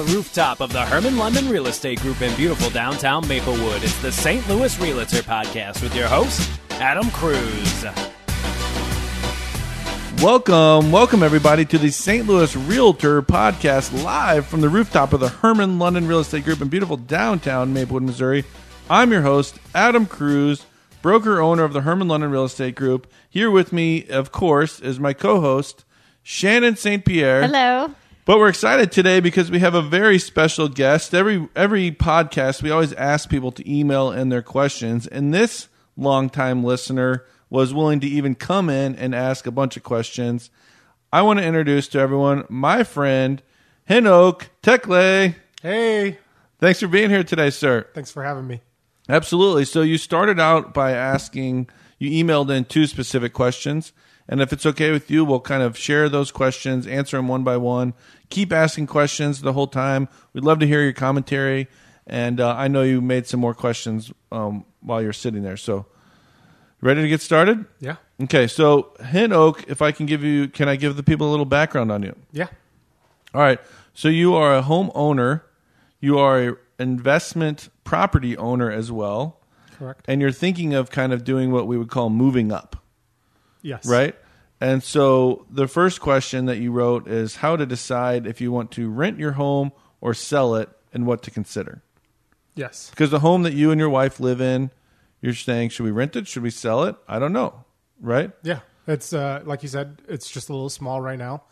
Live from the rooftop of the Herman London Real Estate Group in beautiful downtown Maplewood, it's the St. Louis Realtor Podcast with your host, Adam Cruz. Welcome, welcome everybody to the St. Louis Realtor Podcast live from the rooftop of the Herman London Real Estate Group in beautiful downtown Maplewood, Missouri. I'm your host, Adam Cruz, broker owner of the Herman London Real Estate Group. Here with me, of course, is my co-host, Shannon St. Pierre. Hello. But we're excited today because we have a very special guest. Every every podcast, we always ask people to email in their questions, and this longtime listener was willing to even come in and ask a bunch of questions. I want to introduce to everyone my friend Henok Tekle. Hey, Thanks for being here today, sir. thanks for having me. Absolutely. So you started out by asking, you emailed in two specific questions. And if it's okay with you, we'll kind of share those questions, answer them one by one. Keep asking questions the whole time. We'd love to hear your commentary. And uh, I know you made some more questions um, while you're sitting there. So, ready to get started? Yeah, Okay. So, Henok, if I can give you, can I give the people a little background on you? yeah, All right. So you are a home owner. You are a investment property owner as well. correct. And you're thinking of kind of doing what we would call moving up, Yes, right? And so the first question that you wrote is how to decide if you want to rent your home or sell it and what to consider. Yes, Because the home that you and your wife live in, you're saying, should we rent it? Should we sell it? I don't know, right? yeah. It's uh, like you said, it's just a little small right now,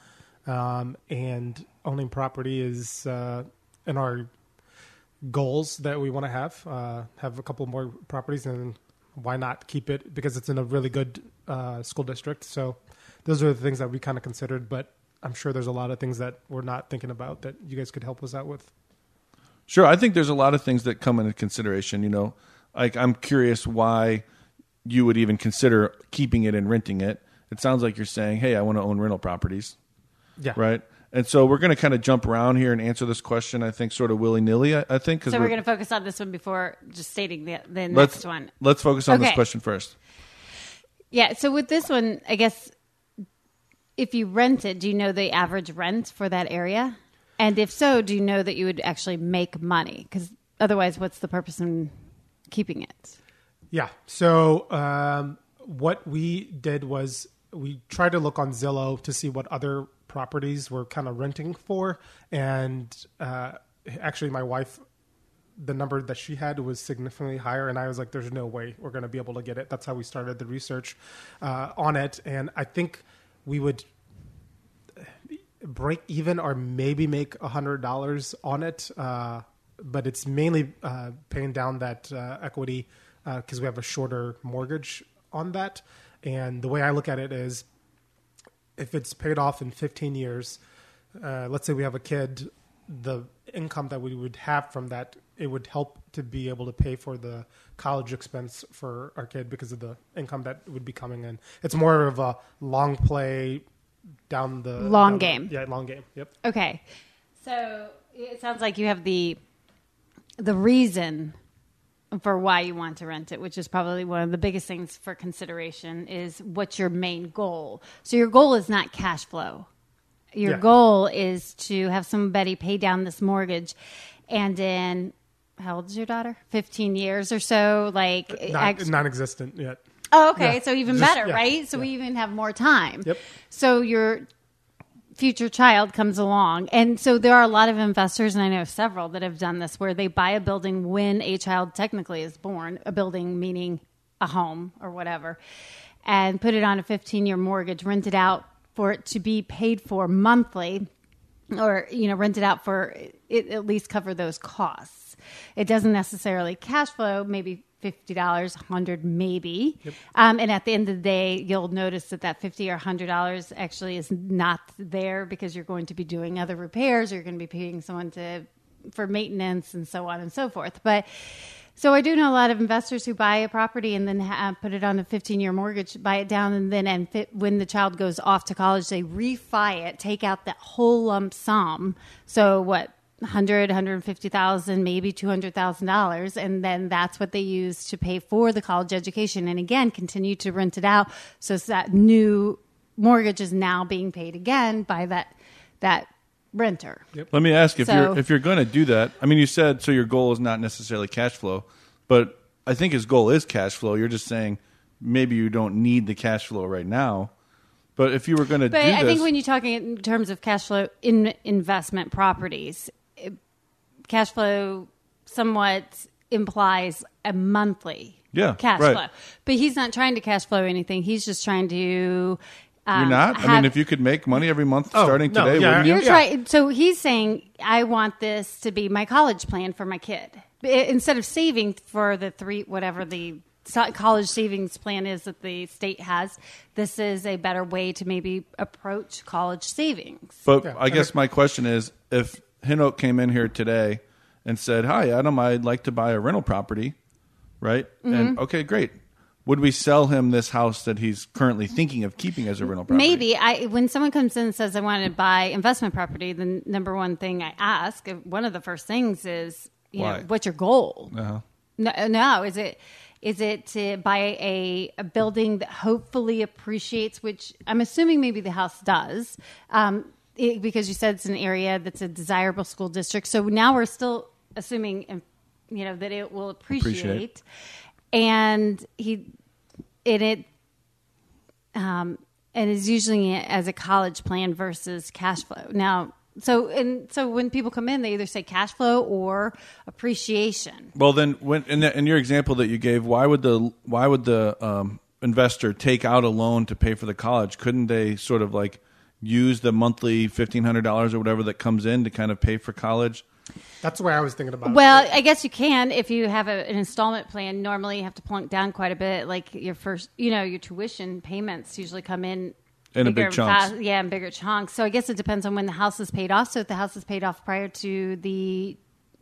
um, and owning property is uh, in our goals that we want to have. Uh, have a couple more properties, and why not keep it because it's in a really good uh, school district. So those are the things that we kind of considered, but. I'm sure there's a lot of things that we're not thinking about that you guys could help us out with. Sure, I think there's a lot of things that come into consideration. You know, like I'm curious why you would even consider keeping it and renting it. It sounds like you're saying, "Hey, I want to own rental properties," Yeah. right? And so we're going to kind of jump around here and answer this question. I think sort of willy nilly. I, I think because So we're going to focus on this one before just stating the, the let's next one. let's focus on this question first. Yeah. So with this one, I guess if you rent it, do you know the average rent for that area? And if so, do you know that you would actually make money? Because otherwise, what's the purpose in keeping it? Yeah. So um, what we did was we tried to look on Zillow to see what other properties were kind of renting for, and uh, actually, my wife. The number that she had was significantly higher, and I was like, "There's no way we're going to be able to get it." That's how we started the research uh, on it, and I think we would break even or maybe make a hundred dollars on it. Uh, but it's mainly uh, paying down that uh, equity because we have a shorter mortgage on that. And the way I look at it is, if it's paid off in 15 years, uh, let's say we have a kid, the income that we would have from that it would help to be able to pay for the college expense for our kid because of the income that would be coming in. It's more of a long play down the Long down the- game. yeah, long game. Yep. Okay. So it sounds like you have the the reason for why you want to rent it, which is probably one of the biggest things for consideration is what's your main goal. So your goal is not cash flow. Your Yeah. goal is to have somebody pay down this mortgage and in how old is your daughter? 15 years or so like uh, Non, act- non-existent yet. Oh, okay. Yeah. So even Just- better, yeah. right? So we even have more time. Yep. So your future child comes along. And so there are a lot of investors, and I know several that have done this, where they buy a building when a child technically is born, a building meaning a home or whatever, and put it on a 15 year mortgage, rent it out for it to be paid for monthly or you know rent it out for it at least cover those costs it doesn't necessarily cash flow maybe fifty dollars, hundred maybe, um, and at the end of the day, you'll notice that that fifty or hundred dollars actually is not there because you're going to be doing other repairs. You're going to be paying someone to for maintenance and so on and so forth. But so I do know a lot of investors who buy a property and then ha- put it on a 15 year mortgage, buy it down, and then and fit, when the child goes off to college, they refi it, take out that whole lump sum. So what? 100 150,000 maybe $200,000 and then that's what they use to pay for the college education and again continue to rent it out so it's that new mortgage is now being paid again by that that renter. Let me ask if So- you're if you're going to do that. I mean, you said so your goal is not necessarily cash flow, but I think his goal is cash flow. You're just saying maybe you don't need the cash flow right now. But if you were going to do But I this, think when you're talking in terms of cash flow in investment properties, cash flow somewhat implies a monthly Yeah, cash right. flow. But he's not trying to cash flow anything. He's just trying to. Um, you're not. I mean, if you could make money every month Oh, starting no, today, yeah, wouldn't you? You're Yeah. trying. So he's saying, I want this to be my college plan for my kid. Instead of saving for the three, whatever the college savings plan is that the state has, this is a better way to maybe approach college savings. But Yeah, I guess my question is, if Henok came in here today and said, "Hi, Adam, I'd like to buy a rental property," right? Mm-hmm. And okay, great. Would we sell him this house that he's currently thinking of keeping as a rental property? Maybe I when someone comes in and says I want to buy investment property, the number one thing I ask, uh, one of the first things is, you Why? know, what's your goal? Uh-huh. No, no, is it is it to buy a, a building that hopefully appreciates, which I'm assuming maybe the house does, um, it- because you said it's an area that's a desirable school district. So now we're still assuming, um, you know, that it will appreciate, Appreciate. and he, in it, um, and is using it as a college plan versus cash flow. Now, so and so when people come in, they either say cash flow or appreciation. Well, then, when in, the, in your example that you gave, why would the why would the um, investor take out a loan to pay for the college? Couldn't they sort of like use the monthly fifteen hundred dollars or whatever that comes in to kind of pay for college? That's the way I was thinking about it. Well, I guess you can if you have a, an installment plan. Normally, you have to plunk down quite a bit. Like your first, you know, your tuition payments usually come in In a bigger big and chunks. fast- yeah, in bigger chunks. So I guess it depends on when the house is paid off. So if the house is paid off prior to the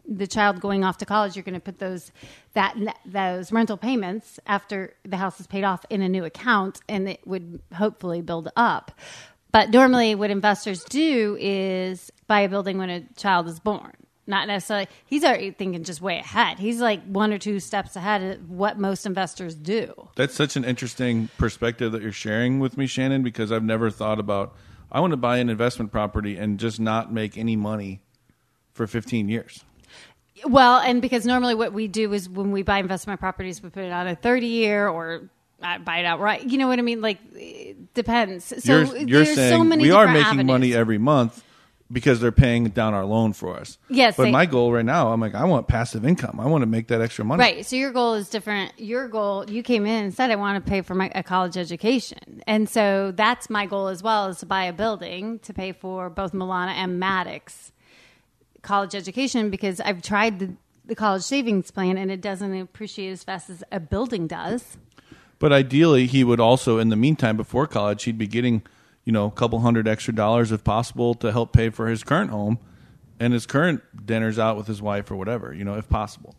the child going off to college, you're going to put those that those rental payments after the house is paid off in a new account, and it would hopefully build up. But normally, what investors do is buy a building when a child is born. Not necessarily. He's already thinking just way ahead. He's like one or two steps ahead of what most investors do. That's such an interesting perspective that you're sharing with me, Shannon, because I've never thought about. I want to buy an investment property and just not make any money for 15 years. Well, and because normally what we do is when we buy investment properties, we put it on a 30 year or uh, buy it outright. You know what I mean? Like, it depends. So you're you're there's saying so many we are different making avenues. money every month because they're paying down our loan for us. Yes, but they- my goal right now, I'm like, I want passive income. I want to make that extra money. Right. So your goal is different. Your goal, you came in and said, I want to pay for my a college education. And so that's my goal as well is to buy a building to pay for both Milana and Maddox college education because I've tried the, the college savings plan and it doesn't appreciate as fast as a building does. But ideally, he would also, in the meantime, before college, he'd be getting, you know, a couple hundred extra dollars if possible to help pay for his current home and his current dinners out with his wife or whatever, you know, if possible.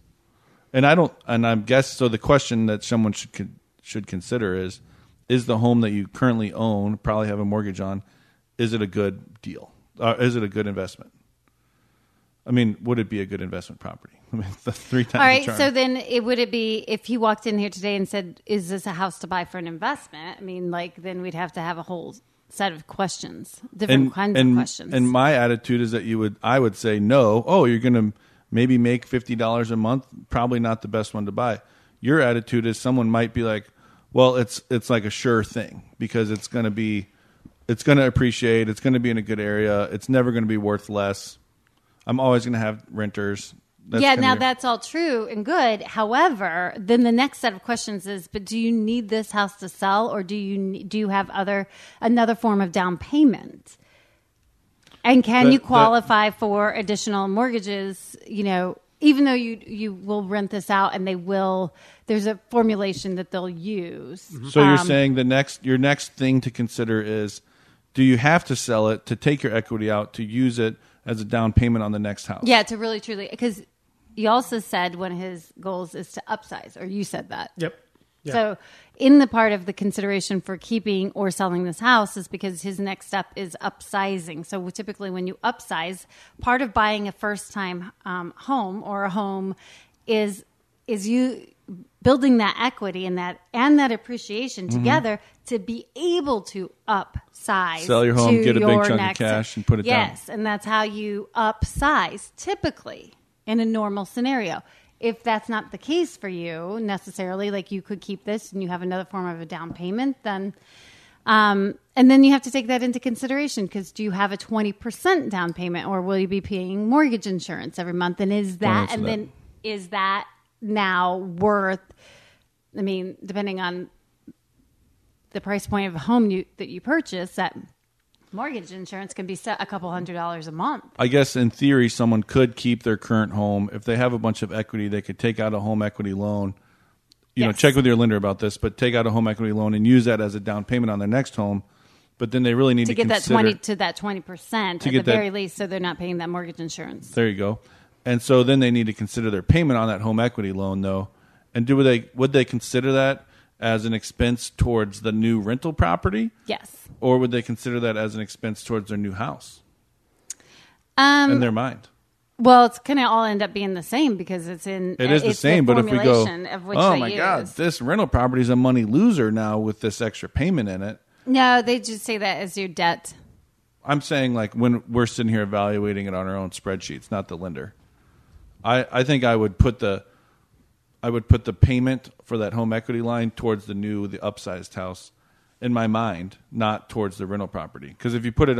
And I don't, and I guess so. The question that someone should should consider is: Is the home that you currently own, probably have a mortgage on, is it a good deal? Uh, is it a good investment? I mean, would it be a good investment property? I the three times. All right. So then it would it be if he walked in here today and said, "Is this a house to buy for an investment?" I mean, like then we'd have to have a whole set of questions, different kinds and, of questions. And my attitude is that you would, I would say no. Oh, you're going to maybe make fifty dollars a month. Probably not the best one to buy. Your attitude is someone might be like, well, it's it's like a sure thing because it's going to be, it's going to appreciate. It's going to be in a good area. It's never going to be worth less. I'm always going to have renters. That's yeah, now your- that's all true and good. However, then the next set of questions is: But do you need this house to sell, or do you do you have other another form of down payment? And can That- you that- qualify for additional mortgages? You know, even though you you will rent this out, and they will. There's a formulation that they'll use. So you're Um, saying the next your next thing to consider is do you have to sell it to take your equity out to use it as a down payment on the next house? Yeah, to really truly because you also said one of his goals is to upsize, or you said that. Yep. Yeah. So, in the part of the consideration for keeping or selling this house is because his next step is upsizing. So, typically, when you upsize, part of buying a first time um, home or a home is is you building that equity and that and that appreciation Mm-hmm. together to be able to upsize Sell your home, get a big your chunk of cash, and put it down. yes and that's how you upsize typically in a normal scenario if that's not the case for you necessarily like you could keep this and you have another form of a down payment then um, and then you have to take that into consideration because do you have a 20% down payment or will you be paying mortgage insurance every month and is that and that. then is that now worth i mean depending on the price point of a home you, that you purchase that mortgage insurance can be set a couple hundred dollars a month I guess in theory, someone could keep their current home if they have a bunch of equity. They could take out a home equity loan. You know, check with your lender about this, but take out a home equity loan and use that as a down payment on their next home. But then they really need to to, get that 20 to that 20% at the get that- very least so they're not paying that mortgage insurance There you go. And so then they need to consider their payment on that home equity loan, though. And do they would they consider that as an expense towards the new rental property, yes or would they consider that as an expense towards their new house um, in their mind? Well, it's going to all end up being the same because it's in. It is the same, but if we go, oh my use. god, this rental property is a money loser now with this extra payment in it. No, they just say that as your debt. I'm saying like when we're sitting here evaluating it on our own spreadsheets, not the lender. I, I think I would put the I would put the payment for that home equity line towards the new the upsized house in my mind, not towards the rental property. Because if you put it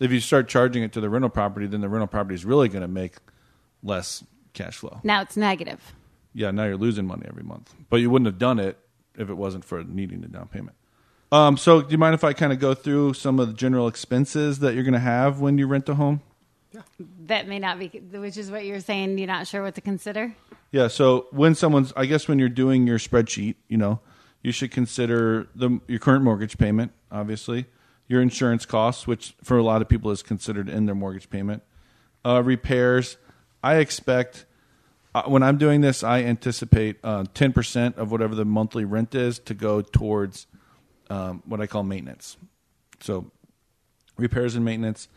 if you start charging it to the rental property, then the rental property is really going to make less cash flow. Now it's negative. Yeah, now you're losing money every month. But you wouldn't have done it if it wasn't for needing the down payment. Um, so, do you mind if I kind of go through some of the general expenses that you're going to have when you rent a home? Yeah. That may not be, which is what you're saying. You're not sure what to consider. Yeah. So, when someone's, I guess, when you're doing your spreadsheet, you know, you should consider the your current mortgage payment, obviously, your insurance costs, which for a lot of people is considered in their mortgage payment, uh, repairs. I expect uh, when I'm doing this, I anticipate uh, ten percent of whatever the monthly rent is to go towards um, what I call maintenance. So repairs and maintenance,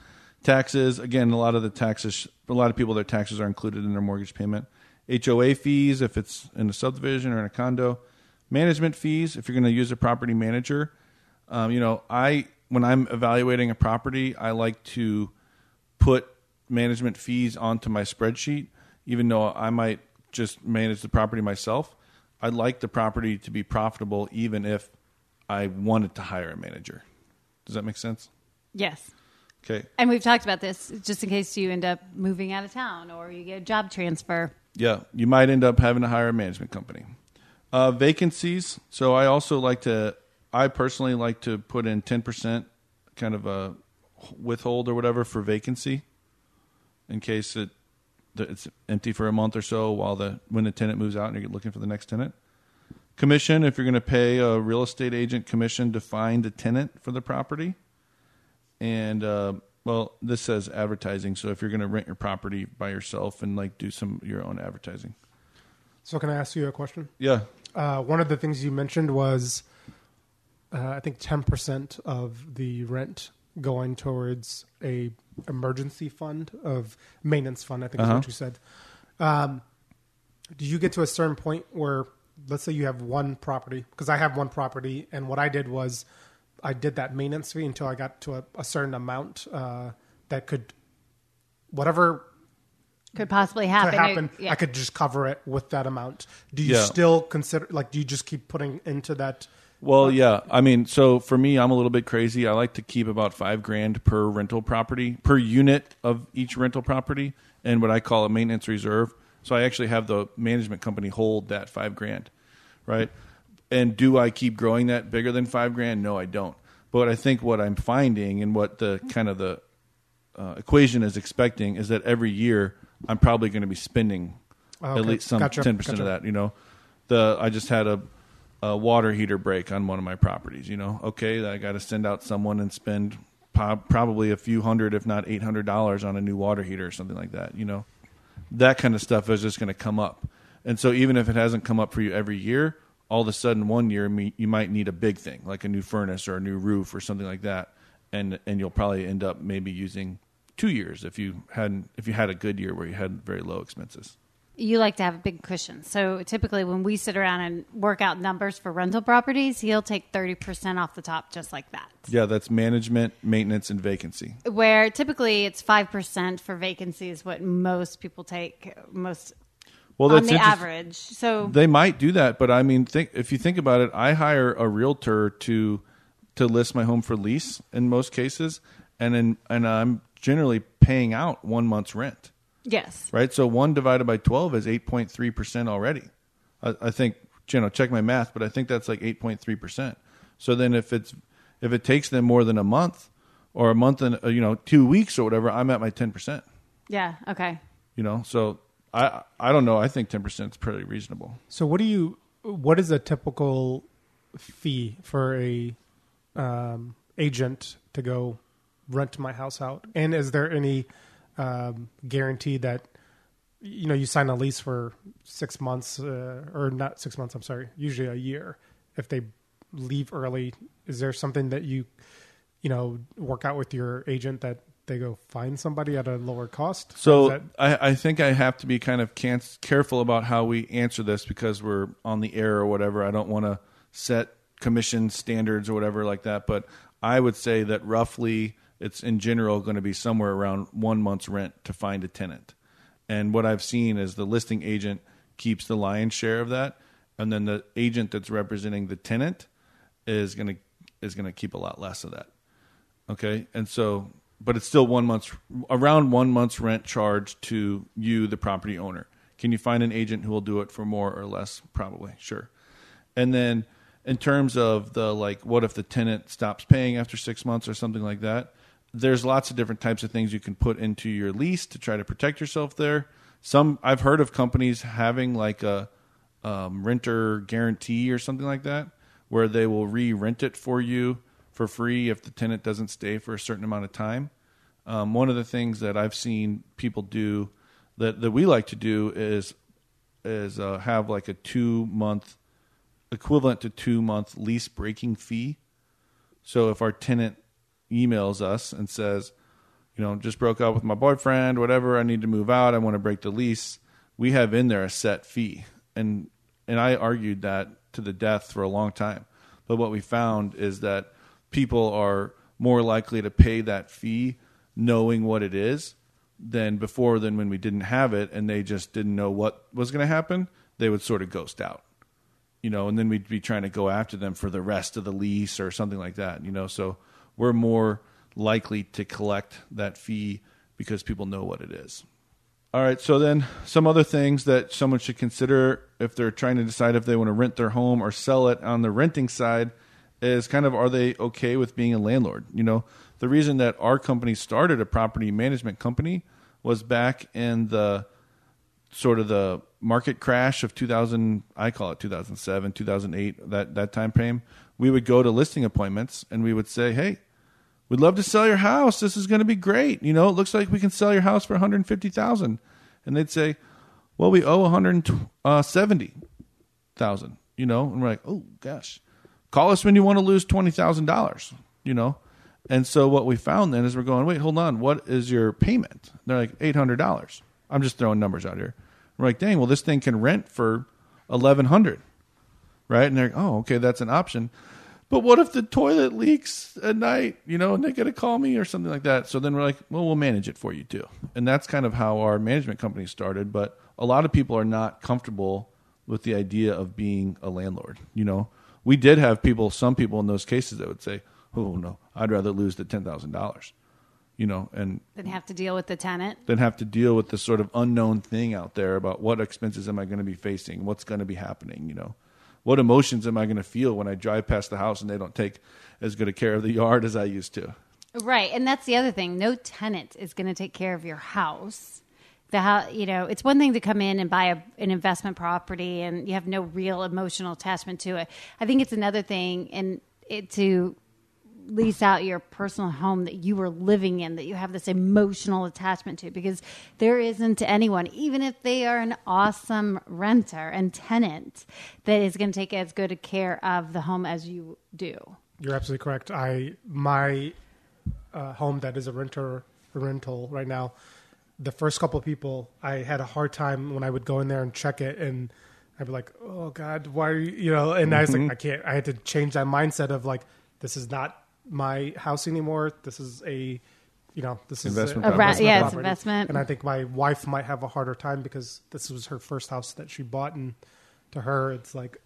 taxes. Again, a lot of the taxes, a lot of people, their taxes are included in their mortgage payment. HOA fees if it's in a subdivision or in a condo. Management fees if you're going to use a property manager. Um, you know, I when I'm evaluating a property, I like to put management fees onto my spreadsheet, even though I might just manage the property myself. I'd like the property to be profitable, even if I wanted to hire a manager. Does that make sense? Yes. Okay. And we've talked about this just in case you end up moving out of town or you get a job transfer. Yeah, you might end up having to hire a management company. Uh, vacancies. So I also like to. I personally like to put in ten percent, kind of a withhold or whatever for vacancy, in case it it's empty for a month or so while the when the tenant moves out and you're looking for the next tenant. Commission if you're going to pay a real estate agent commission to find a tenant for the property, and uh, well, this says advertising. So if you're going to rent your property by yourself and like do some your own advertising, So can I ask you a question? yeah, Uh, one of the things you mentioned was, uh, I think, ten percent of the rent going towards a emergency fund of maintenance fund. I think is Uh-huh. what you said. Um, do you get to a certain point where, let's say, you have one property? Because I have one property, and what I did was, I did that maintenance fee until I got to a, a certain amount uh, that could, whatever Could possibly could happen. happen, Yeah. I could just cover it with that amount. Do you Yeah. still consider like? Do you just keep putting into that? Well, yeah. I mean, so for me, I'm a little bit crazy. I like to keep about five grand per rental property, per unit of each rental property, and what I call a maintenance reserve. So I actually have the management company hold that five grand, right? And do I keep growing that bigger than five grand? No, I don't. But I think what I'm finding and what the kind of the uh, equation is expecting is that every year I'm probably going to be spending Okay. at least some Gotcha. ten percent of that. You know, the I just had a, a water heater break on one of my properties. You know, okay, I got to send out someone and spend po- probably a few hundred, if not eight hundred dollars on a new water heater or something like that. You know, that kind of stuff is just going to come up. And so even if it hasn't come up for you every year, all of a sudden one year you might need a big thing like a new furnace or a new roof or something like that, and and you'll probably end up maybe using two years if you hadn't if you had a good year where you had very low expenses. you like to have a big cushion. So typically, when we sit around and work out numbers for rental properties, he'll take 30% off the top just like that. Yeah, that's management, maintenance, and vacancy. Where typically it's 5% for vacancy is what most people take, most Well, on that's the average. So They might do that, but I mean, think if you think about it, I hire a realtor to to list my home for lease in most cases, and in, and I'm generally paying out one month's rent. yes. right? So one divided by twelve is eight point three percent already. I, I think you know check my math, but I think that's like eight point three percent. So then if it's if it takes them more than a month or a month and uh, you know two weeks or whatever, I'm at my ten percent. Yeah. Okay. You know, so I I don't know. I think ten percent is pretty reasonable. So what do you? What is a typical fee for a um, agent to go rent my house out? And is there any um, guarantee that you know you sign a lease for six months uh, or not six months? I'm sorry, usually a year. If they leave early, is there something that you you know work out with your agent that they go find somebody at a lower cost? So that- I, I think I have to be kind of can- careful about how we answer this because we're on the air or whatever. I don't want to set commission standards or whatever like that. But I would say that roughly it's in general going to be somewhere around one month's rent to find a tenant. And what I've seen is the listing agent keeps the lion's share of that, and then the agent that's representing the tenant is going to is going to keep a lot less of that. Okay, and so, but it's still one month's around one month's rent charge to you, the property owner. Can you find an agent who will do it for more or less? Probably, sure. And then, in terms of the like, what if the tenant stops paying after six months or something like that? There's lots of different types of things you can put into your lease to try to protect yourself there. Some I've heard of companies having like a um, renter guarantee or something like that, where they will re-rent it for you for free if the tenant doesn't stay for a certain amount of time. Um, one of the things that I've seen people do that, that we like to do is is uh, have like a two month equivalent to two month lease breaking fee. So if our tenant emails us and says, you know, just broke up with my boyfriend, whatever, I need to move out, I want to break the lease, we have in there a set fee. And and I argued that to the death for a long time. But what we found is that people are more likely to pay that fee knowing what it is than before than when we didn't have it and they just didn't know what was going to happen, they would sort of ghost out you know, and then we'd be trying to go after them for the rest of the lease or something like that, you know. So we're more likely to collect that fee because people know what it is. All right, so then some other things that someone should consider if they're trying to decide if they want to rent their home or sell it on the renting side is kind of are they okay with being a landlord? You know, the reason that our company started a property management company was back in the sort of the market crash of 2000 i call it 2007 2008 that that time frame. We would go to listing appointments and we would say hey we'd love to sell your house. This is going to be great. You know it looks like we can sell your house for 150000 and they'd say well we owe 170000 uh, you know? And we're like oh gosh call us when you want to lose $20000 you know and so what we found then is we're going wait hold on what is your payment they're like $800 i'm just throwing numbers out here we're like, dang, well, this thing can rent for eleven hundred, right? And they're like, oh, okay, that's an option. But what if the toilet leaks at night, you know, and they got to call me or something like that? So then we're like, well, we'll manage it for you too. And that's kind of how our management company started. But a lot of people are not comfortable with the idea of being a landlord. You know, we did have people, some people in those cases that would say, oh no, I'd rather lose the ten thousand dollars, you know, and Then have to deal with the tenant. than have to deal with this sort of unknown thing out there about what expenses am I going to be facing, what's going to be happening, you know. What emotions am I going to feel when I drive past the house and they don't take as good a care of the yard as I used to? Right, and that's the other thing. No tenant is going to take care of your house. The how you know, it's one thing to come in and buy a, an investment property and you have no real emotional attachment to it. I think it's another thing and it to lease out your personal home that you were living in that you have this emotional attachment to because there isn't anyone even if they are an awesome renter and tenant that is going to take as good a care of the home as you do You're absolutely correct. I my uh, home that is a renter a rental right now. The first couple of people, I had a hard time when I would go in there and check it, and I'd be like, "Oh God, why are you?" You know, and I was Mm-hmm. like, I can't. I had to change that mindset of like, this is not my house anymore. This is a, you know, this is Investment a, property. A ra- yeah, it's investment. And I think my wife might have a harder time because this was her first house that she bought, and to her, it's like,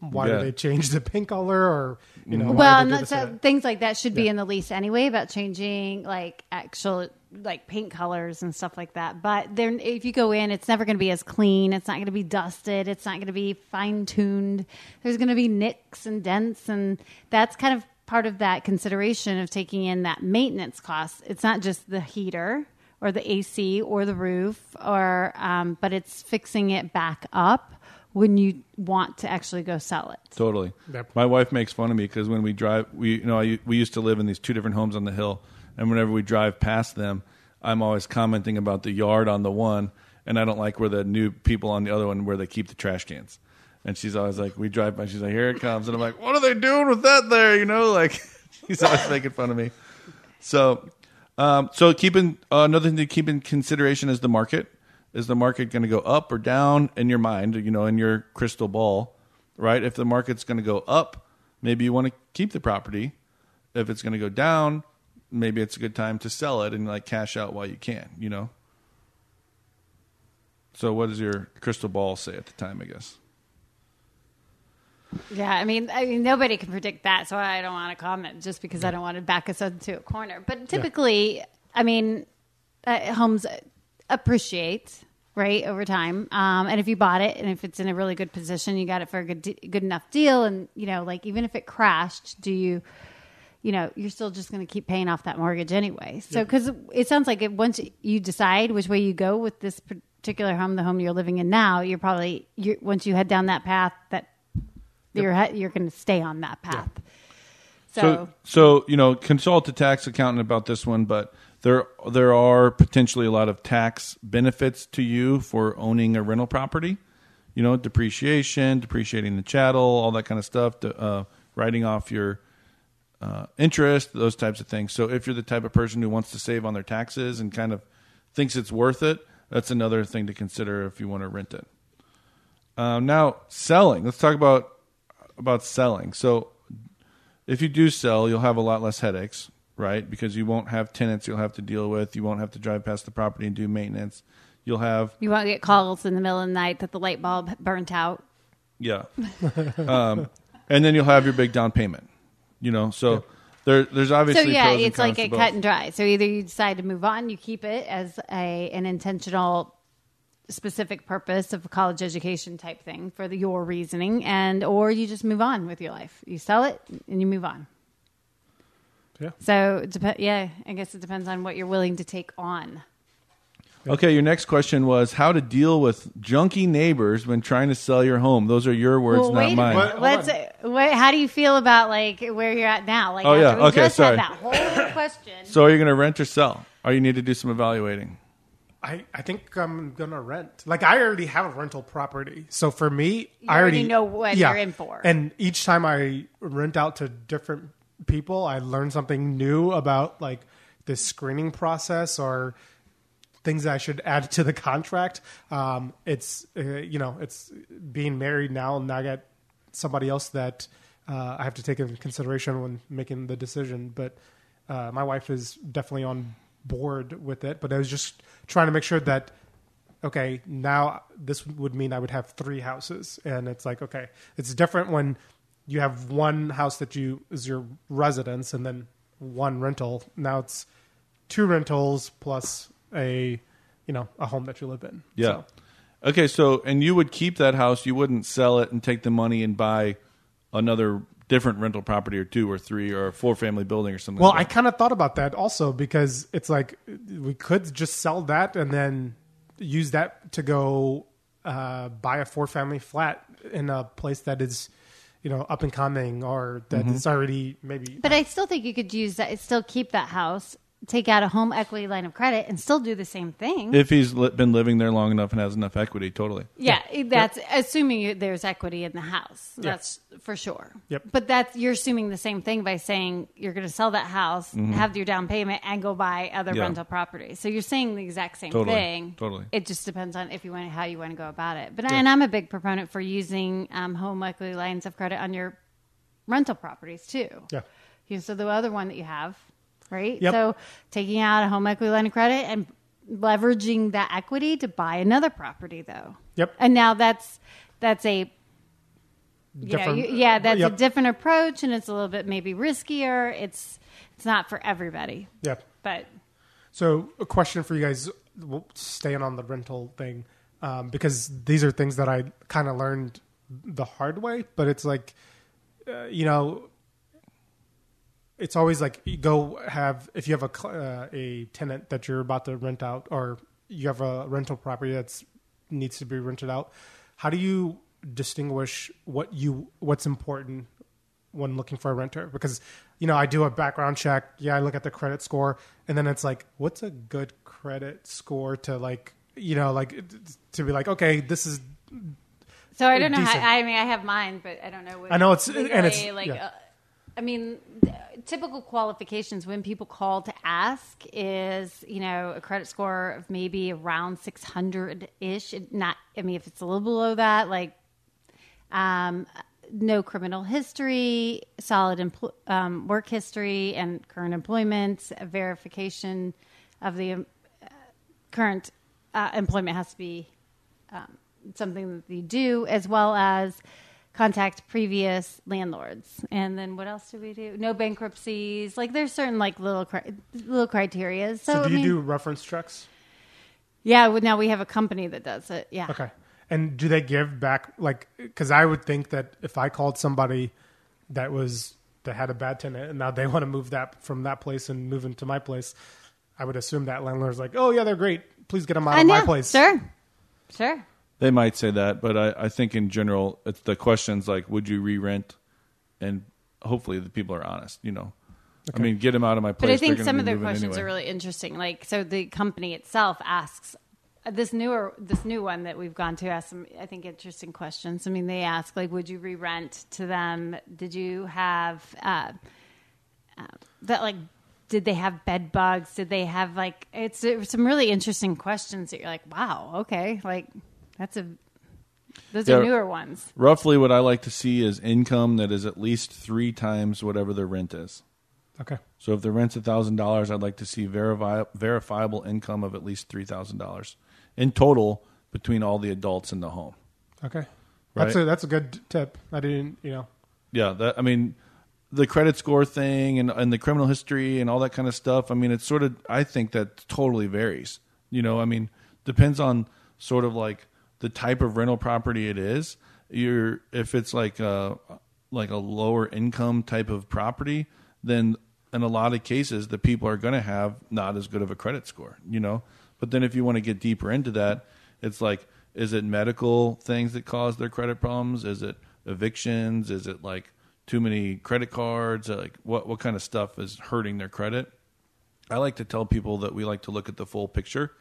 why Yeah. did they change the paint color, or you know, well, did and they do that's, this or that? things like that should be in the lease anyway about changing like actual like paint colors and stuff like that. But then if you go in, it's never going to be as clean. It's not going to be dusted. It's not going to be fine tuned. There's going to be nicks and dents, and that's kind of part of that consideration of taking in that maintenance cost. It's not just the heater or the AC or the roof, or um, but it's fixing it back up when you want to actually go sell it. Totally. Yep. My wife makes fun of me because when we drive, we you know I, we used to live in these two different homes on the hill, and whenever we drive past them, I'm always commenting about the yard on the one, and I don't like where the new people on the other one where they keep the trash cans. And she's always like, we drive by, she's like, here it comes, and I'm like, what are they doing with that there? You know, like she's always making fun of me. So, um, so keeping uh, another thing to keep in consideration is the market. Is the market going to go up or down in your mind? You know, in your crystal ball, right? If the market's going to go up, maybe you want to keep the property. If it's going to go down, maybe it's a good time to sell it and like cash out while you can. You know. So, what does your crystal ball say at the time? I guess. Yeah, I mean, I mean, nobody can predict that, so I don't want to comment just because I don't want to back us into a corner. But typically, I mean, uh, homes appreciate right over time, um, and if you bought it and if it's in a really good position, you got it for a good de- good enough deal, and you know, like even if it crashed, do you? You know, you're still just going to keep paying off that mortgage anyway. So, because it sounds like it, once you decide which way you go with this particular home, the home you're living in now, you're probably you're, once you head down that path, that you're you're going to stay on that path. So, So, so you know, consult a tax accountant about this one, but there there are potentially a lot of tax benefits to you for owning a rental property. You know, depreciation, depreciating the chattel, all that kind of stuff, to, uh, writing off your uh, interest, those types of things. So, if you're the type of person who wants to save on their taxes and kind of thinks it's worth it, that's another thing to consider if you want to rent it. Um, now, selling. Let's talk about about selling. So, if you do sell, you'll have a lot less headaches, right? Because you won't have tenants you'll have to deal with. You won't have to drive past the property and do maintenance. You'll have you won't get calls in the middle of the night that the light bulb burnt out. yeah, um, and then you'll have your big down payment. You know, so there there's So obviously yeah, pros and it's like to a both. cut and dry. So either you decide to move on, you keep it as a an intentional specific purpose of a college education type thing for the, your reasoning and or you just move on with your life. You sell it and you move on. Yeah. So dep- yeah, I guess it depends on what you're willing to take on. Okay, your next question was how to deal with junky neighbors when trying to sell your home. Those are your words, well, not wait mine. minute. What- Let's. What, how do you feel about like where you're at now? Like, Oh, yeah. we Okay, just sorry. that whole question. So, are you going to rent or sell? Or you need to do some evaluating? I, I think I'm gonna rent. Like I already have a rental property, so for me, You I already already know what yeah. you're in for. And each time I rent out to different people, I learned something new about like the screening process or things I should add to the contract. Um, it's uh, you know, it's being married now, and I got somebody else that uh, I have to take into consideration when making the decision. But uh, my wife is definitely on board with it. But I was just trying to make sure that okay, now this would mean I would have three houses, and it's like okay, it's different when you have one house that you is your residence, and then one rental. Now it's two rentals plus a you know a home that you live in. Yeah. So, Okay, so and you would keep that house. You wouldn't sell it and take the money and buy another different rental property or two or three or a four family building or something. well, I like that. kind of thought about that also because it's like we could just sell that and then use that to go uh, buy a four family flat in a place that is you know up and coming or that Mm-hmm. is already maybe But I still think you could use that. Still keep that house take out a home equity line of credit and still do the same thing. If he's li- been living there long enough and has enough equity, totally. yeah, that's assuming you, there's equity in the house. That's for sure. Yep. But that's you're assuming the same thing by saying you're going to sell that house, have your down payment, and go buy other Mm-hmm. Yeah. rental properties. So you're saying the exact same Totally. thing. Totally. It just depends on if you want how you want to go about it. But and I'm a big proponent for using um, home equity lines of credit on your rental properties too. Yeah. You know, so the other one that you have, right? Yep. So taking out a home equity line of credit and leveraging that equity to buy another property, though. Yep. And now that's that's a you know, you- yeah, that's yep. a different approach, and it's a little bit maybe riskier. It's it's not for everybody, Yeah. but So, a question for you guys, staying on the rental thing, um, because these are things that I kind of learned the hard way. But it's like, uh, you know, it's always like you go have if you have a uh, a tenant that you're about to rent out, or you have a rental property that's needs to be rented out. How do you distinguish what you what's important when looking for a renter because you know I do a background check. Yeah, I look at the credit score, and then it's like, what's a good credit score to like, you know, like to be like, okay, this is So I don't know. How, I mean, I have mine, but I don't know. What I know it's- and it's- like. yeah. Uh, I mean, typical qualifications when people call to ask is you know a credit score of maybe around six hundred ish. Not, I mean, if it's a little below that, like um, no criminal history, solid empl- um, work history, and current employment. Verification of the um, uh, current uh, employment has to be um, something that you do, as well as contact previous landlords. And then what else do we do? No bankruptcies. Like there's certain like little cri- little criteria. So, So, do I you mean, do reference checks? Yeah. Well, now we have a company that does it. Yeah. Okay. And do they give back like because I would think that if I called somebody that was that had a bad tenant and now they want to move that from that place and move into my place, I would assume that landlord's like, oh yeah, they're great. Please get them out I of my place. Sure. Sure. They might say that, but I, I think in general, it's the questions like, would you re-rent? And hopefully the people are honest, you know. I mean, get them out of my place. But I think some of be their questions anyway. are really interesting. Like, so the company itself asks uh, this newer, this new one that we've gone to ask some, I think, interesting questions. I mean, they ask like, would you re-rent to them? Did you have uh, uh, that like? Did they have bed bugs? Did they have like? It's it some really interesting questions that you're like, wow, okay, like that's a. Those Yeah. are newer ones. Roughly, what I like to see is income that is at least three times whatever their rent is. Okay. So if the rent's thousand dollars, I'd like to see verifi- verifiable income of at least three thousand dollars in total between all the adults in the home. Okay. That's a that's a good tip. I didn't, you know. Yeah, that I mean, the credit score thing and and the criminal history and all that kind of stuff. I mean, it's sort of I think that totally varies. You know, I mean, depends on sort of like the type of rental property it is. You're if it's like a like a lower income type of property, then in a lot of cases the people are going to have not as good of a credit score. You know, but then if you want to get deeper into that, it's like is it medical things that cause their credit problems? Is it evictions? Is it like too many credit cards? Like what what kind of stuff is hurting their credit? I like to tell people that we like to look at the full picture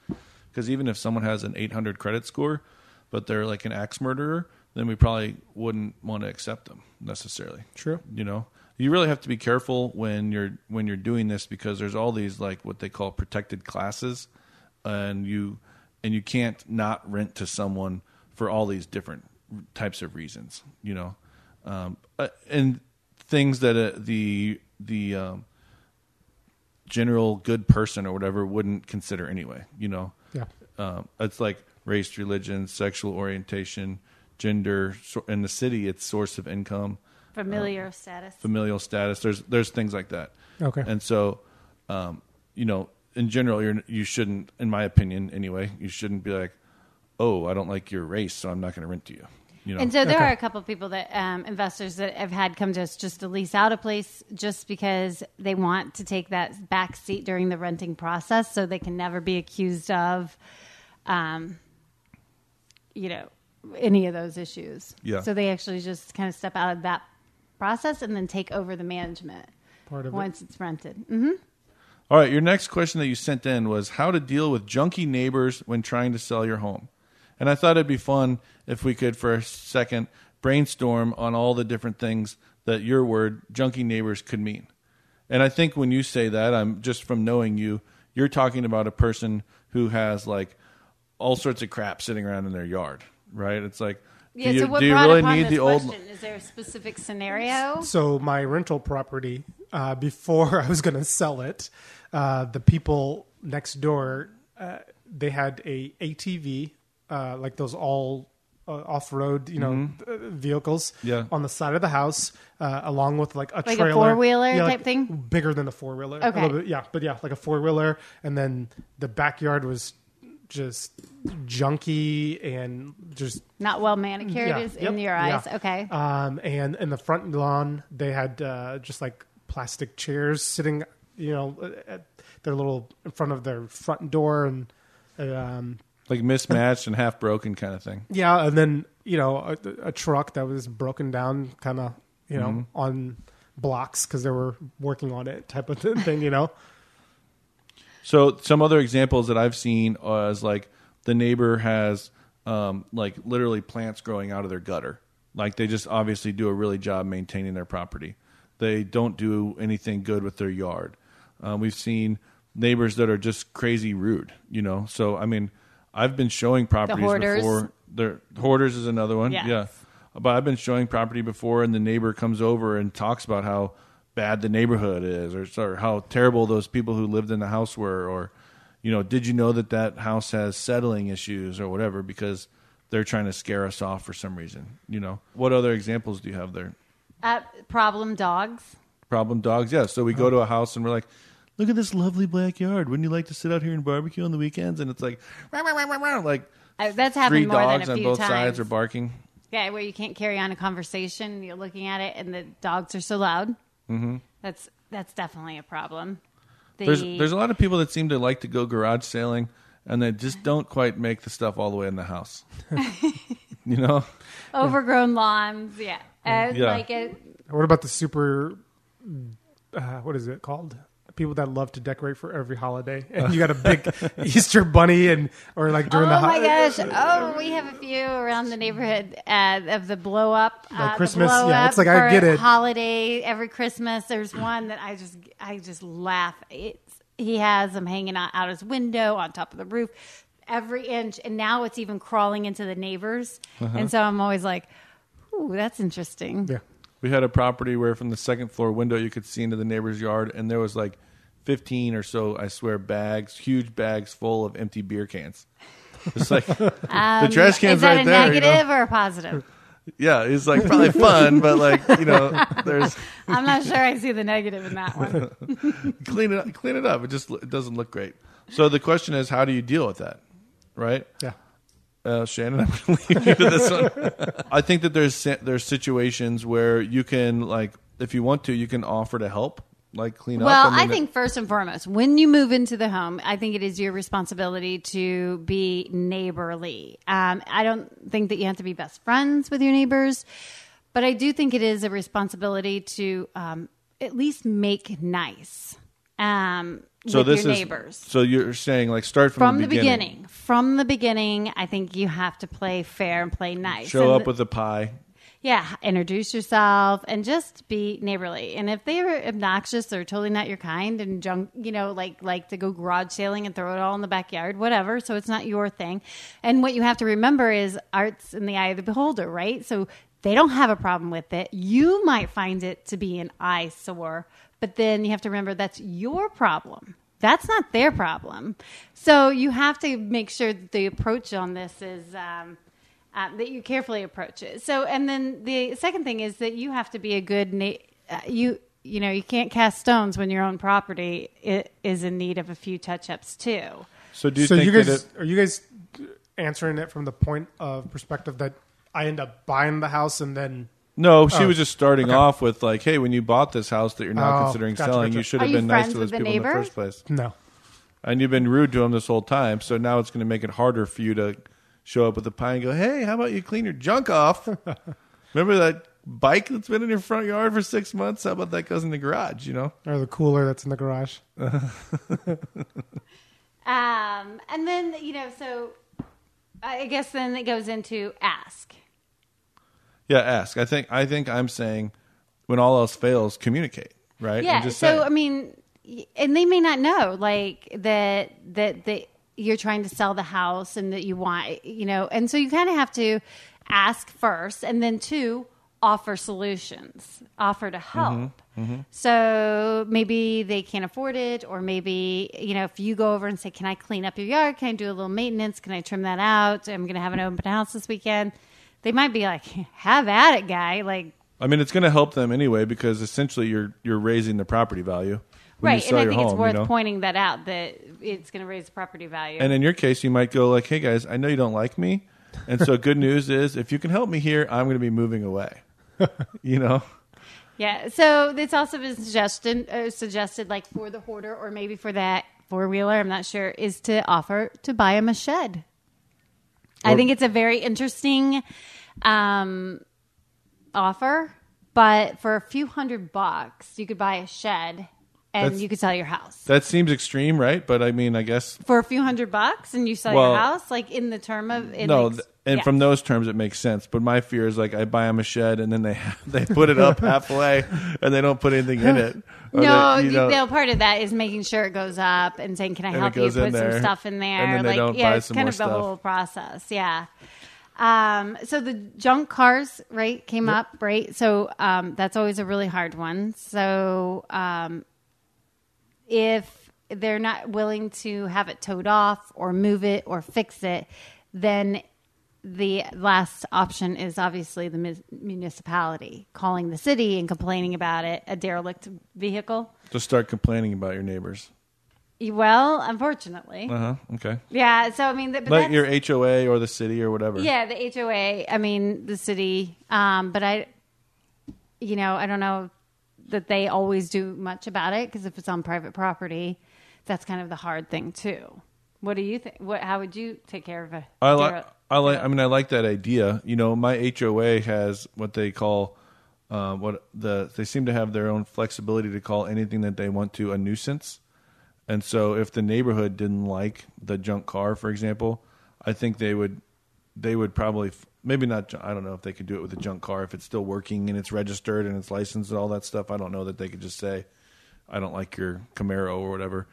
because even if someone has an 800 credit score, but they're like an axe murderer, then we probably wouldn't want to accept them necessarily. True. You know, you really have to be careful when you're when you're doing this because there's all these like what they call protected classes, and you and you can't not rent to someone for all these different types of reasons. You know, um, uh, and things that uh, the the um, general good person or whatever wouldn't consider anyway. You know, Yeah. um, it's like race, religion, sexual orientation, gender. So in the city, it's source of income, Familiar status. familial status. There's there's things like that. Okay. And so, um, you know, in general, you're you shouldn't, in my opinion, anyway, you shouldn't be like, oh, I don't like your race, so I'm not going to rent to you. You know, And so there Okay. are a couple of people that um, investors that have had come to us just to lease out a place just because they want to take that back seat during the renting process, so they can never be accused of, um, you know, any of those issues. Yeah. So they actually just kind of step out of that process and then take over the management Part of it. once it's rented. hmm All right, your next question that you sent in was how to deal with junky neighbors when trying to sell your home. And I thought it'd be fun if we could, for a second, brainstorm on all the different things that your word, junky neighbors, could mean. And I think when you say that, I'm just from knowing you, you're talking about a person who has like all sorts of crap sitting around in their yard, right? It's like, Yeah. do you, so what do you really upon need this the old? Is there a specific scenario? So my rental property, uh, before I was going to sell it, uh, the people next door, uh, they had a ATV, uh, like those all uh, off-road, you know, uh, vehicles Mm-hmm. Yeah. on the side of the house, uh, along with like a Like trailer, four-wheeler Yeah, type thing? bigger than a four-wheeler. A Okay. little bit- yeah, but yeah, like a four-wheeler, and then the backyard was just junky and just Not well manicured Yeah, is yep, in your yeah. eyes. Okay. um, and in the front lawn, they had uh, just like plastic chairs sitting, you know, at their little in front of their front door, and um, like mismatched and half broken kind of thing. yeah, and then you know a, a truck that was broken down, kind of you know Mm-hmm. on blocks because they were working on it, type of thing, you know. So some other examples that I've seen is like the neighbor has um, like literally plants growing out of their gutter. Like they just obviously do a really job maintaining their property. They don't do anything good with their yard. Um, we've seen neighbors that are just crazy rude. You know, so I mean, I've been showing properties hoarders. before. The hoarders is another one. Yes. Yeah, but I've been showing property before, and the neighbor comes over and talks about how bad the neighborhood is, or, or how terrible those people who lived in the house were, or you know, did you know that that house has settling issues or whatever because they're trying to scare us off for some reason. You know, what other examples do you have there? Uh, problem dogs. Problem dogs, yeah. So we go to a house and we're like. Look at this lovely backyard. Wouldn't you like to sit out here and barbecue on the weekends? And it's like, "Rah, rah, rah, rah, rah," like Uh, that's three happened more dogs than a on few both times. sides are barking. Yeah, where you can't carry on a conversation. You're looking at it, and the dogs are so loud. Mm-hmm. That's that's definitely a problem. The, There's there's a lot of people that seem to like to go garage sailing, and they just don't quite make the stuff all the way in the house. you know, overgrown lawns. Yeah, uh, Yeah. like it. What about the super? Uh, what is it called? People that love to decorate for every holiday, and you got a big Easter bunny, and or like Oh during the Oh my ho- gosh! Oh, we have a few around the neighborhood uh, of the blow up. Uh, the Christmas, blow yeah, up it's like, I get it. Holiday every Christmas. There's one that I just I just laugh. It's he has them hanging out, out his window on top of the roof, every inch, and now it's even crawling into the neighbors. Uh-huh. And so I'm always like, "Ooh, that's interesting." Yeah. We had a property where from the second floor window you could see into the neighbor's yard, and there was like 15 or so, I swear, bags, huge bags full of empty beer cans. It's like the um, trash cans Is that right a there. you know? negative or a positive? Yeah, it's like probably fun, but like you know, there's I'm not sure I see the negative in that one. clean it up, clean it up. It just it doesn't look great. So the question is, how do you deal with that? Right? Yeah. Uh, Shannon, I'm going to leave you to this one. I think that there's there's situations where you can like, if you want to, you can offer to help, like clean Well, up. Well, I, mean, think first and foremost, when you move into the home, I think it is your responsibility to be neighborly. Um, I don't think that you have to be best friends with your neighbors, but I do think it is a responsibility to um, at least make nice um, so with this your is neighbors. so you're saying like start from, From the beginning. from the beginning, I think you have to play fair and play nice. Show And up with a pie. yeah, introduce yourself and just be neighborly. And if they are obnoxious or totally not your kind and junk, you know, like like to go garage sailing and throw it all in the backyard, whatever. So it's not your thing. And what you have to remember is art's in the eye of the beholder, right? So they don't have a problem with it. You might find it to be an eyesore, but then you have to remember that's your problem. That's not their problem. So you have to make sure that the approach on this is. Um, uh, that you carefully approach it. So, and then the second thing is that you have to be a good na- uh, you you know you can't cast stones when your own property i- is in need of a few touch ups too. So do you so think you that guys it, are you guys answering it from the point of perspective that I end up buying the house and then No, she Oh, was just starting okay. off with like, "Hey, when you bought this house that you're now Oh, considering gotcha, selling, gotcha. you should Are have you been nice friends to with those the people in the neighbor? first place." no. And you've been rude to them this whole time, so now it's going to make it harder for you to show up with a pie and go, "Hey, how about you clean your junk off?" Remember that bike that's been in your front yard for six months. How about that goes in the garage? You know, Or the cooler that's in the garage. Um, and then you know, so I guess then it goes into ask. Yeah. Ask. I think. I think I'm saying when all else fails, communicate. Right. Yeah. just So say. I mean, and they may not know like that that that you're trying to sell the house and that you want you know, and so you kind of have to ask first, and then two offer solutions, offer to mm-hmm, help. Mm-hmm. So maybe they can't afford it, or maybe you know if you go over and say, "Can I clean up your yard? Can I do a little maintenance? Can I trim that out? I'm going to have an open house this weekend." They might be like, "Have at it, guy!" Like I mean, it's going to help them anyway because essentially you're you're raising the property value. right, sell and I your think it's home, worth you know? pointing that out that it's going to raise the property value. And in your case, you might go like, "Hey guys, I know you don't like me, and so good news is if you can help me here, I'm going to be moving away." you know, yeah, so it's also been suggested, uh, suggested like for the hoarder or maybe for that four wheeler, I'm not sure, is to offer to buy him a shed. I think it's a very interesting um, offer, but for a few hundred bucks, you could buy a shed and That's- you could sell your house. that seems extreme, right? But I mean, I guess for a few hundred bucks and you sell Well, your house, like in the term of it no, makes- th- and yeah. from those terms, it makes sense. But my fear is like I buy them a shed and then they they put it up halfway and they don't put anything in it. Or No, they- you know, no. Part of that is making sure it goes up and saying, "Can I it help you goes in put there, some stuff in there?" and then they like, don't yeah, buy it's some kind more of the stuff. whole process. Yeah. Um, so the junk cars, right, came up, right? So um, that's always a really hard one. So um, if they're not willing to have it towed off or move it or fix it, then the last option is obviously the mis- municipality calling the city and complaining about it, a derelict vehicle. just start complaining about your neighbors. Well, unfortunately, Uh huh. Okay. yeah. So I mean, th- but Like your HOA or the city or whatever. yeah, the HOA. I mean, the city. Um, but I, you know, I don't know that they always do much about it because if it's on private property, that's kind of the hard thing too. What do you think? What? How would you take care of a? I like. I like. I mean, I like that idea. You know, my HOA has what they call, uh, what the they seem to have their own flexibility to call anything that they want to a nuisance. And so, if the neighborhood didn't like the junk car, for example, I think they would, they would probably maybe not. I don't know if they could do it with a junk car if it's still working and it's registered and it's licensed and all that stuff. I don't know that they could just say, "I don't like your Camaro" or whatever.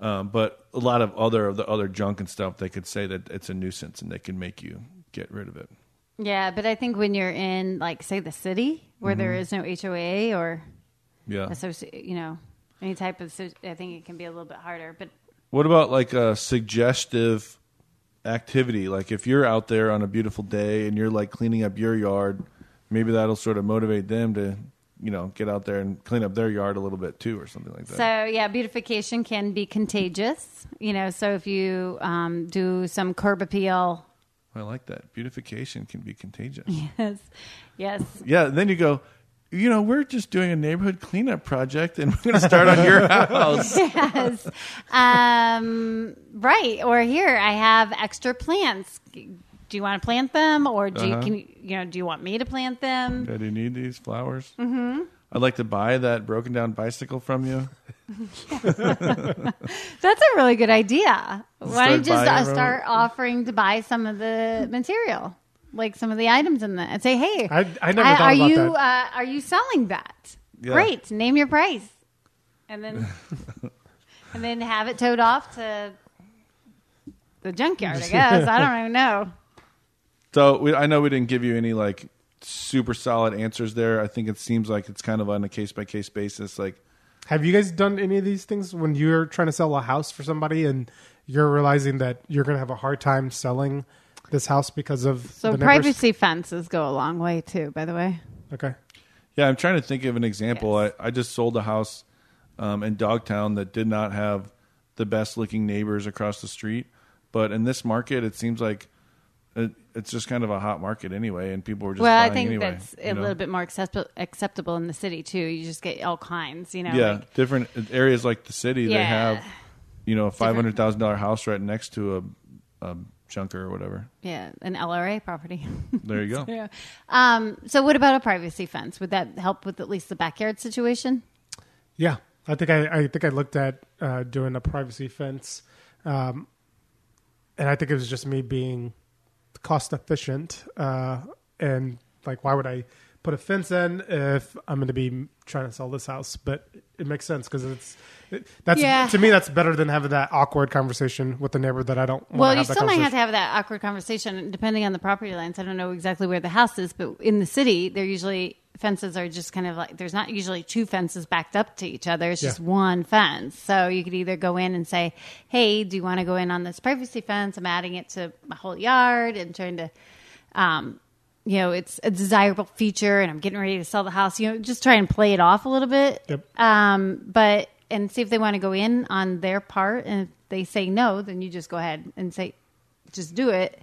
Um, but a lot of other of the other junk and stuff, they could say that it's a nuisance and they can make you get rid of it. Yeah, but I think when you're in, like, say, the city where there Mm-hmm. is no HOA or Yeah. associ- you know, any type of, I think it can be a little bit harder. But What about like a suggestive activity? Like if you're out there on a beautiful day and you're like cleaning up your yard, maybe that'll sort of motivate them to, you know, get out there and clean up their yard a little bit too, or something like that. So yeah, beautification can be contagious. You know, so if you um, do some curb appeal, I like that. Beautification can be contagious. yes, yes, Yeah. Then you go. You know, we're just doing a neighborhood cleanup project, and we're going to start on your house. yes, um, right. Or here, I have extra plants. Do you want to plant them, or do you, Uh-huh. can you, you know? Do you want me to plant them? Yeah, do you need these flowers? Mm-hmm. I'd like to buy that broken down bicycle from you. That's a really good idea. Why don't you just uh, buying your own- start offering to buy some of the material, like some of the items in the, and say, "Hey, I- I never thought are about you that. Uh, are you selling that? Yeah. Great, name your price, and then and then have it towed off to the junkyard. I guess I don't even know. So we, I know we didn't give you any like super solid answers there. I think it seems like it's kind of on a case by case basis. Like, Have you guys done any of these things when you're trying to sell a house for somebody and you're realizing that you're going to have a hard time selling this house because of So the neighbors? privacy fences go a long way too. By the way, Okay. yeah, I'm trying to think of an example. Yes. I, I just sold a house um, in Dogtown that did not have the best looking neighbors across the street, but in this market, it seems like it, it's just kind of a hot market anyway, and people were just well, I buying think anyway, that's you a know? little bit more acceptable acceptable in the city too. You just get all kinds, you know. yeah, like- different areas like the city, they Yeah. have you know a five hundred thousand dollar house right next to a, a Shunker or whatever. Yeah, an LRA property. There you go. yeah. Um, so, what about a privacy fence? Would that help with at least the backyard situation? Yeah, I think I, I think I looked at uh, doing a privacy fence, um, and I think it was just me being cost efficient. Uh, and like, why would I put a fence in if I'm going to be trying to sell this house? But it makes sense because it's it, that's Yeah. to me that's better than having that awkward conversation with the neighbor that I don't. Well, you still might have to have that awkward conversation depending on the property lines. I don't know exactly where the house is, but in the city, they're usually fences are just kind of like there's not usually two fences backed up to each other. It's just one fence. So you could either go in and say, "Hey, do you want to go in on this privacy fence? I'm adding it to my whole yard and trying to." Um, you know, it's a desirable feature, and I'm getting ready to sell the house. You know, just try and play it off a little bit. Yep. Um, but and see if they want to go in on their part, and if they say no, then you just go ahead and say, just do it,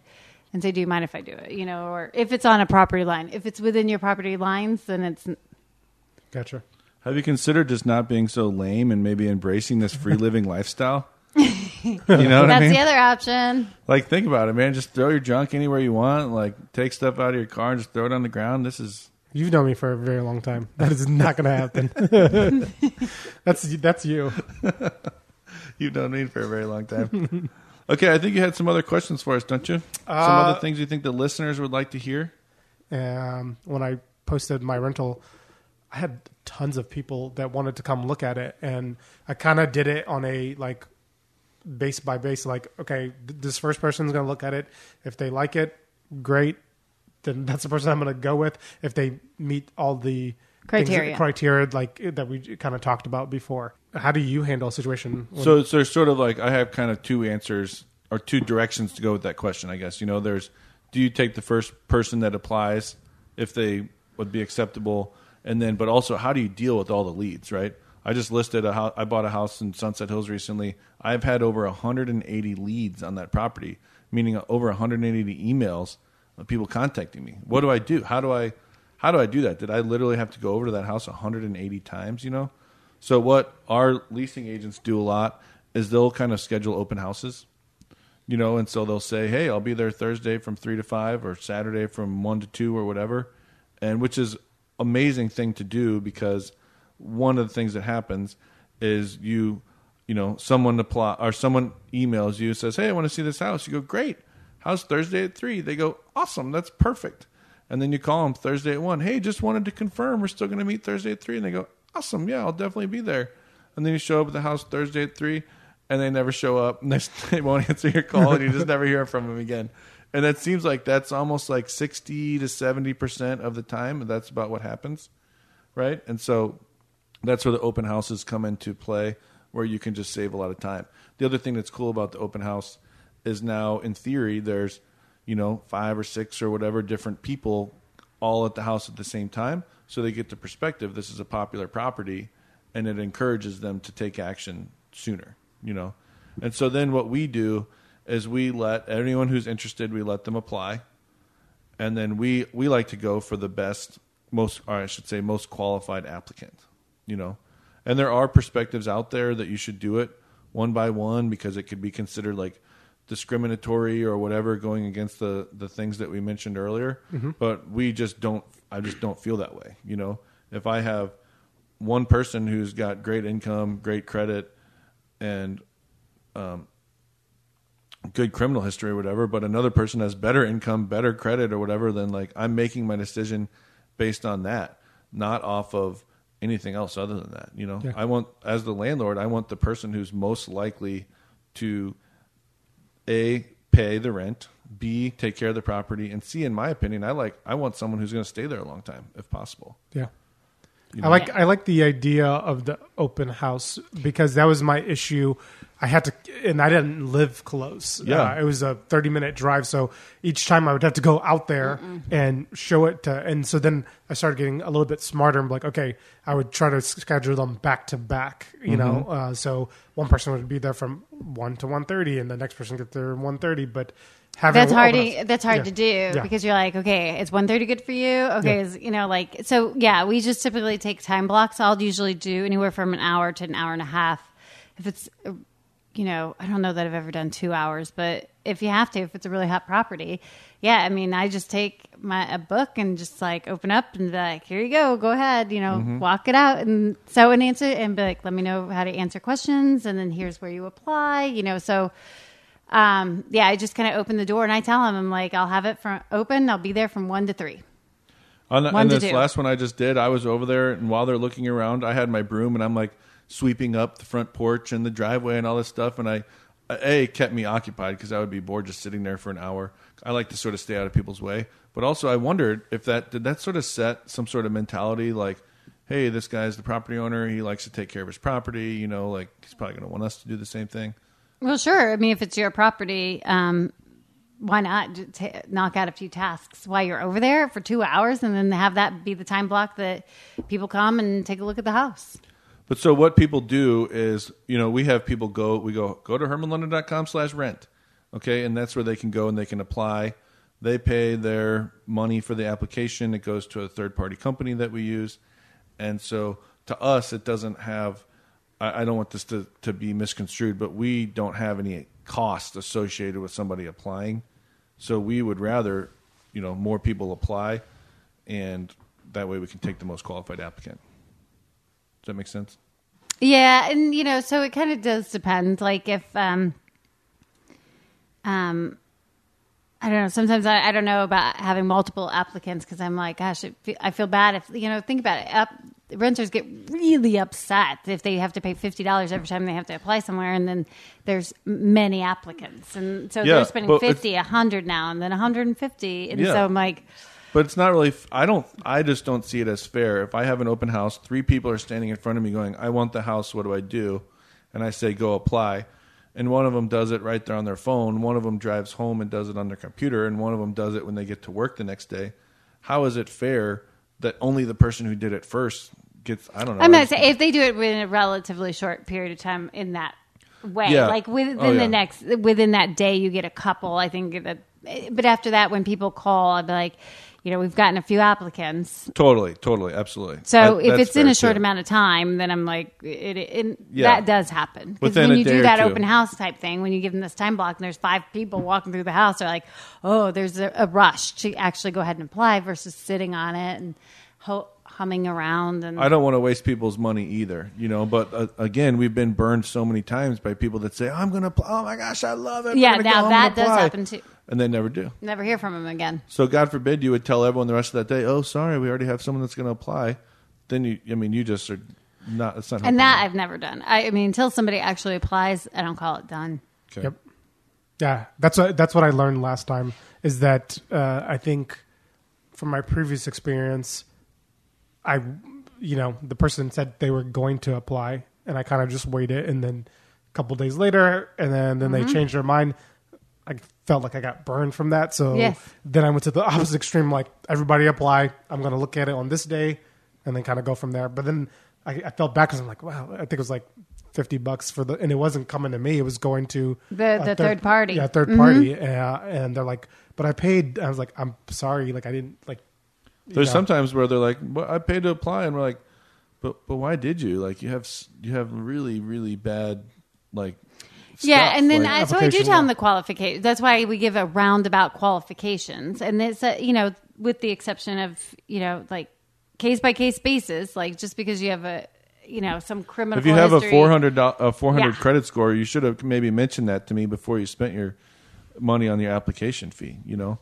and say, do you mind if I do it? You know, or if it's on a property line, if it's within your property lines, then it's Gotcha. Have you considered just not being so lame and maybe embracing this free living lifestyle? you know what that's I mean? the other option. Like, think about it, man. Just throw your junk anywhere you want. Like, take stuff out of your car and just throw it on the ground. This is You've known me for a very long time. That is not going to happen. that's that's you. you've known me for a very long time. okay, I think you had some other questions for us, don't you? some Uh, other things you think the listeners would like to hear. um, when I posted my rental, I had tons of people that wanted to come look at it, and I kind of did it on a like base by base. Like, okay, th- this first person's going to look at it. If they like it, great. Then that's the person I'm going to go with. If they meet all the things- Criteria. criteria like that we kind of talked about before. How do you handle a situation? when- So, so there's sort of like I have kind of two answers or two directions to go with that question. I guess you know, there's do you take the first person that applies if they would be acceptable, and then but also how do you deal with all the leads, right? I just listed a house. I bought a house in Sunset Hills recently. I've had over 180 leads on that property, meaning over 180 emails of people contacting me. What do I do? How do I how do I do that? Did I literally have to go over to that house 180 times? You know. So what our leasing agents do a lot is they'll kind of schedule open houses, you know, and so they'll say, "Hey, I'll be there Thursday from three to five, or Saturday from one to two, or whatever," and which is amazing thing to do because one of the things that happens is you, you know, someone apply or someone emails you says, "Hey, I want to see this house." You go, "Great, how's Thursday at 3? They go, "Awesome, that's perfect." And then you call them Thursday at one. Hey, just wanted to confirm we're still going to meet Thursday at three. And they go, awesome, yeah, I'll definitely be there. And then you show up at the house Thursday at three, and they never show up. And they, won't answer your call, and you just never hear from them again. And it seems like that's almost like sixty to seventy percent of the time. That's about what happens, right? And so that's where the open houses come into play, where you can just save a lot of time. The other thing that's cool about the open house is now, in theory, there's you know five or six or whatever different people all at the house at the same time, so they get the perspective. This is a popular property, and it encourages them to take action sooner. You know, and so then what we do is we let anyone who's interested, we let them apply, and then we we like to go for the best, most, or I should say, most qualified applicant. You know, and there are perspectives out there that you should do it one by one because it could be considered like discriminatory or whatever going against the the things that we mentioned earlier. But we just don't i just don't feel that way you know. If i have one person who's got great income great credit and um, good criminal history or whatever but another person has better income better credit or whatever then like i'm making my decision based on that not off of anything else other than that you know Yeah. i want as the landlord i want the person who's most likely to a pay the rent b take care of the property and c in my opinion i like i want someone who's going to stay there a long time if possible Yeah. You I like I like the idea of the open house because that was my issue. I had to, and I didn't live close. Yeah. Uh, it was a thirty minute drive, so each time I would have to go out there and show it to. And so then I started getting a little bit smarter. and like, okay, I would try to schedule them back to back. You know, uh, so one person would be there from one to one thirty, and the next person get there one thirty. But having That's hard. To, that's hard Yeah. to do Yeah. because you're like, okay, it's 1.30 good for you. Okay, Yeah. is, you know, like so. Yeah, we just typically take time blocks. I'll usually do anywhere from an hour to an hour and a half. If it's, you know, I don't know that I've ever done two hours, but if you have to, if it's a really hot property, yeah, I mean, I just take my a book and just like open up and be like, here you go, go ahead, you know, Mm-hmm. walk it out and so an answer and be like, let me know how to answer questions, and then here's where you apply, you know, so. Um, yeah, I just kind of open the door and I tell him, I'm like, I'll have it from open. I'll be there from one to three. On, the, One and to this do. last one I just did, I was over there, and while they're looking around, I had my broom, and I'm like sweeping up the front porch and the driveway and all this stuff, and I, a kept me occupied because I would be bored just sitting there for an hour. I like to sort of stay out of people's way, but also I wondered if that did that sort of set some sort of mentality like, hey, this guy's the property owner, he likes to take care of his property, you know, like he's probably going to want us to do the same thing. Well, sure. I mean, if it's your property, um, why not ta knock out a few tasks while you're over there for two hours and then have that be the time block that people come and take a look at the house? But so what people do is, you know, we have people go, we go, go to hermannlondon.com slash rent. Okay. And that's where they can go and they can apply. They pay their money for the application. It goes to a third party company that we use. And so to us, it doesn't have, I, I don't want this to, to be misconstrued, but we don't have any cost associated with somebody applying. So we would rather, you know, more people apply and that way we can take the most qualified applicant. Does that make sense? Yeah, and you know, so it kind of does depend. Like if, um, um, I don't know. Sometimes I, I don't know about having multiple applicants because I'm like, gosh, it, I feel bad if you know. Think about it. Up, renters get really upset if they have to pay fifty dollars every time they have to apply somewhere, and then there's many applicants, and so Yeah, they're spending it's- 50, 100 now, and then 150, and Yeah. so I'm like, But it's not really. f- I don't. I just don't see it as fair. If I have an open house, three people are standing in front of me going, "I want the house. What do I do?" And I say, "Go apply." And one of them does it right there on their phone. One of them drives home and does it on their computer, and one of them does it when they get to work the next day. How is it fair that only the person who did it first gets? I don't know. I'm not just- saying if they do it within a relatively short period of time in that way, Yeah. like oh, within Oh, yeah. the next within that day, you get a couple. I think that, but after that, when people call, I'd be like, you know, we've gotten a few applicants. Totally, totally, absolutely. So That- if that's it's in fair, a short too. amount of time, then I'm like, it, it, Yeah. that does happen. Because Within when a you day do that two. open house type thing, when you give them this time block and there's five people walking through the house, they're like, oh, there's a, a rush to actually go ahead and apply versus sitting on it and ho- humming around. And I don't want to waste people's money either, you know. But uh, again, we've been burned so many times by people that say, "I'm going to apply." Oh my gosh, I love it. Yeah, now go, that does apply." happen too. and they never do. never hear from them again. So God forbid you would tell everyone the rest of that day, "Oh, sorry, we already have someone that's going to apply." Then you, I mean, you just are not. It's not. And that them. I've never done. I, I mean, until somebody actually applies, I don't call it done. Okay. Yep. Yeah, that's what that's what I learned last time. Is that uh, I think from my previous experience, I, you know, the person said they were going to apply, and I kind of just waited, and then a couple days later, and then then Mm-hmm. they changed their mind. I felt like I got burned from that, so Yes. then I went to the opposite extreme. Like everybody apply, I'm going to look at it on this day, and then kind of go from there. But then I, I felt back because I'm like, wow, I think it was like. 50 bucks for the and it wasn't coming to me it was going to The- the third party. yeah 3rd party uh, and they're like but i paid i was like i'm sorry like i didn't like There's Yeah. sometimes where they're like, well, "I paid to apply," and we're like, "But but why did you? Like you have you have really really bad like." Yeah, and then Like, I, so I do tell them the qualifications. That's why we give a roundabout qualifications, and it's a, you know, with the exception of you know like case by case basis, like just because you have a you know some criminal. if you have a history- four hundred a four hundred Yeah. credit score, you should have maybe mentioned that to me before you spent your money on your application fee. You know,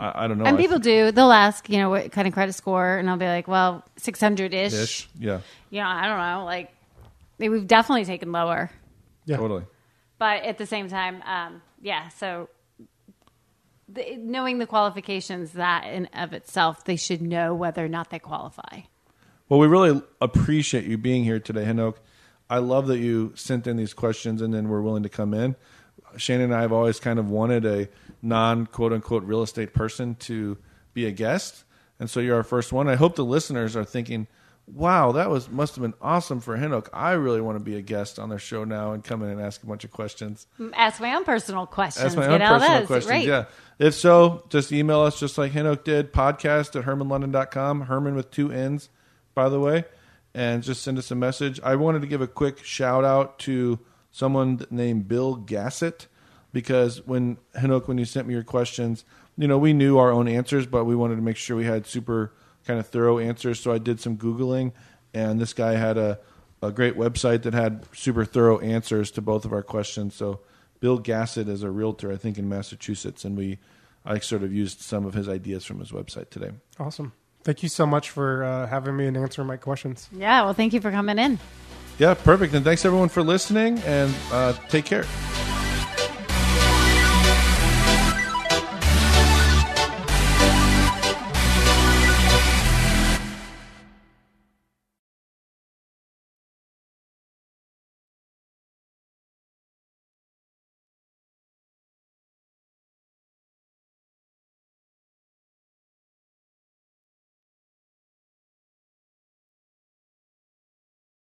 I, I don't know. and I people do, they'll ask, you know, what kind of credit score, and I'll be like, well, six hundred ish. ish, yeah, You know, I don't know, like we've definitely taken lower. yeah totally. but at the same time, um, yeah. So the, knowing the qualifications, that in of itself, they should know whether or not they qualify. Well, we really appreciate you being here today, Henok. I love that you sent in these questions and then were willing to come in. Shannon and I have always kind of wanted a non quote unquote real estate person to be a guest. And so you're our first one. I hope the listeners are thinking, wow, that was must have been awesome for Henok. I really want to be a guest on their show now and come in and ask a bunch of questions. Mm, ask my own personal questions. That's my own all personal questions. Right. Yeah. If so, just email us just like Henok did, podcast at hermannlondon.com, Hermann with two N's, by the way, and just send us a message. I wanted to give a quick shout out to someone named Bill Gassett because when Henok, when you sent me your questions, you know, we knew our own answers, but we wanted to make sure we had super kind of thorough answers. So I did some Googling, and this guy had a, a great website that had super thorough answers to both of our questions. So Bill Gassett is a realtor, I think, in Massachusetts, and we I sort of used some of his ideas from his website today. Awesome. Thank you so much for uh, having me and answering my questions. Yeah, well, thank you for coming in. Yeah, perfect. And thanks everyone for listening, and uh, take care.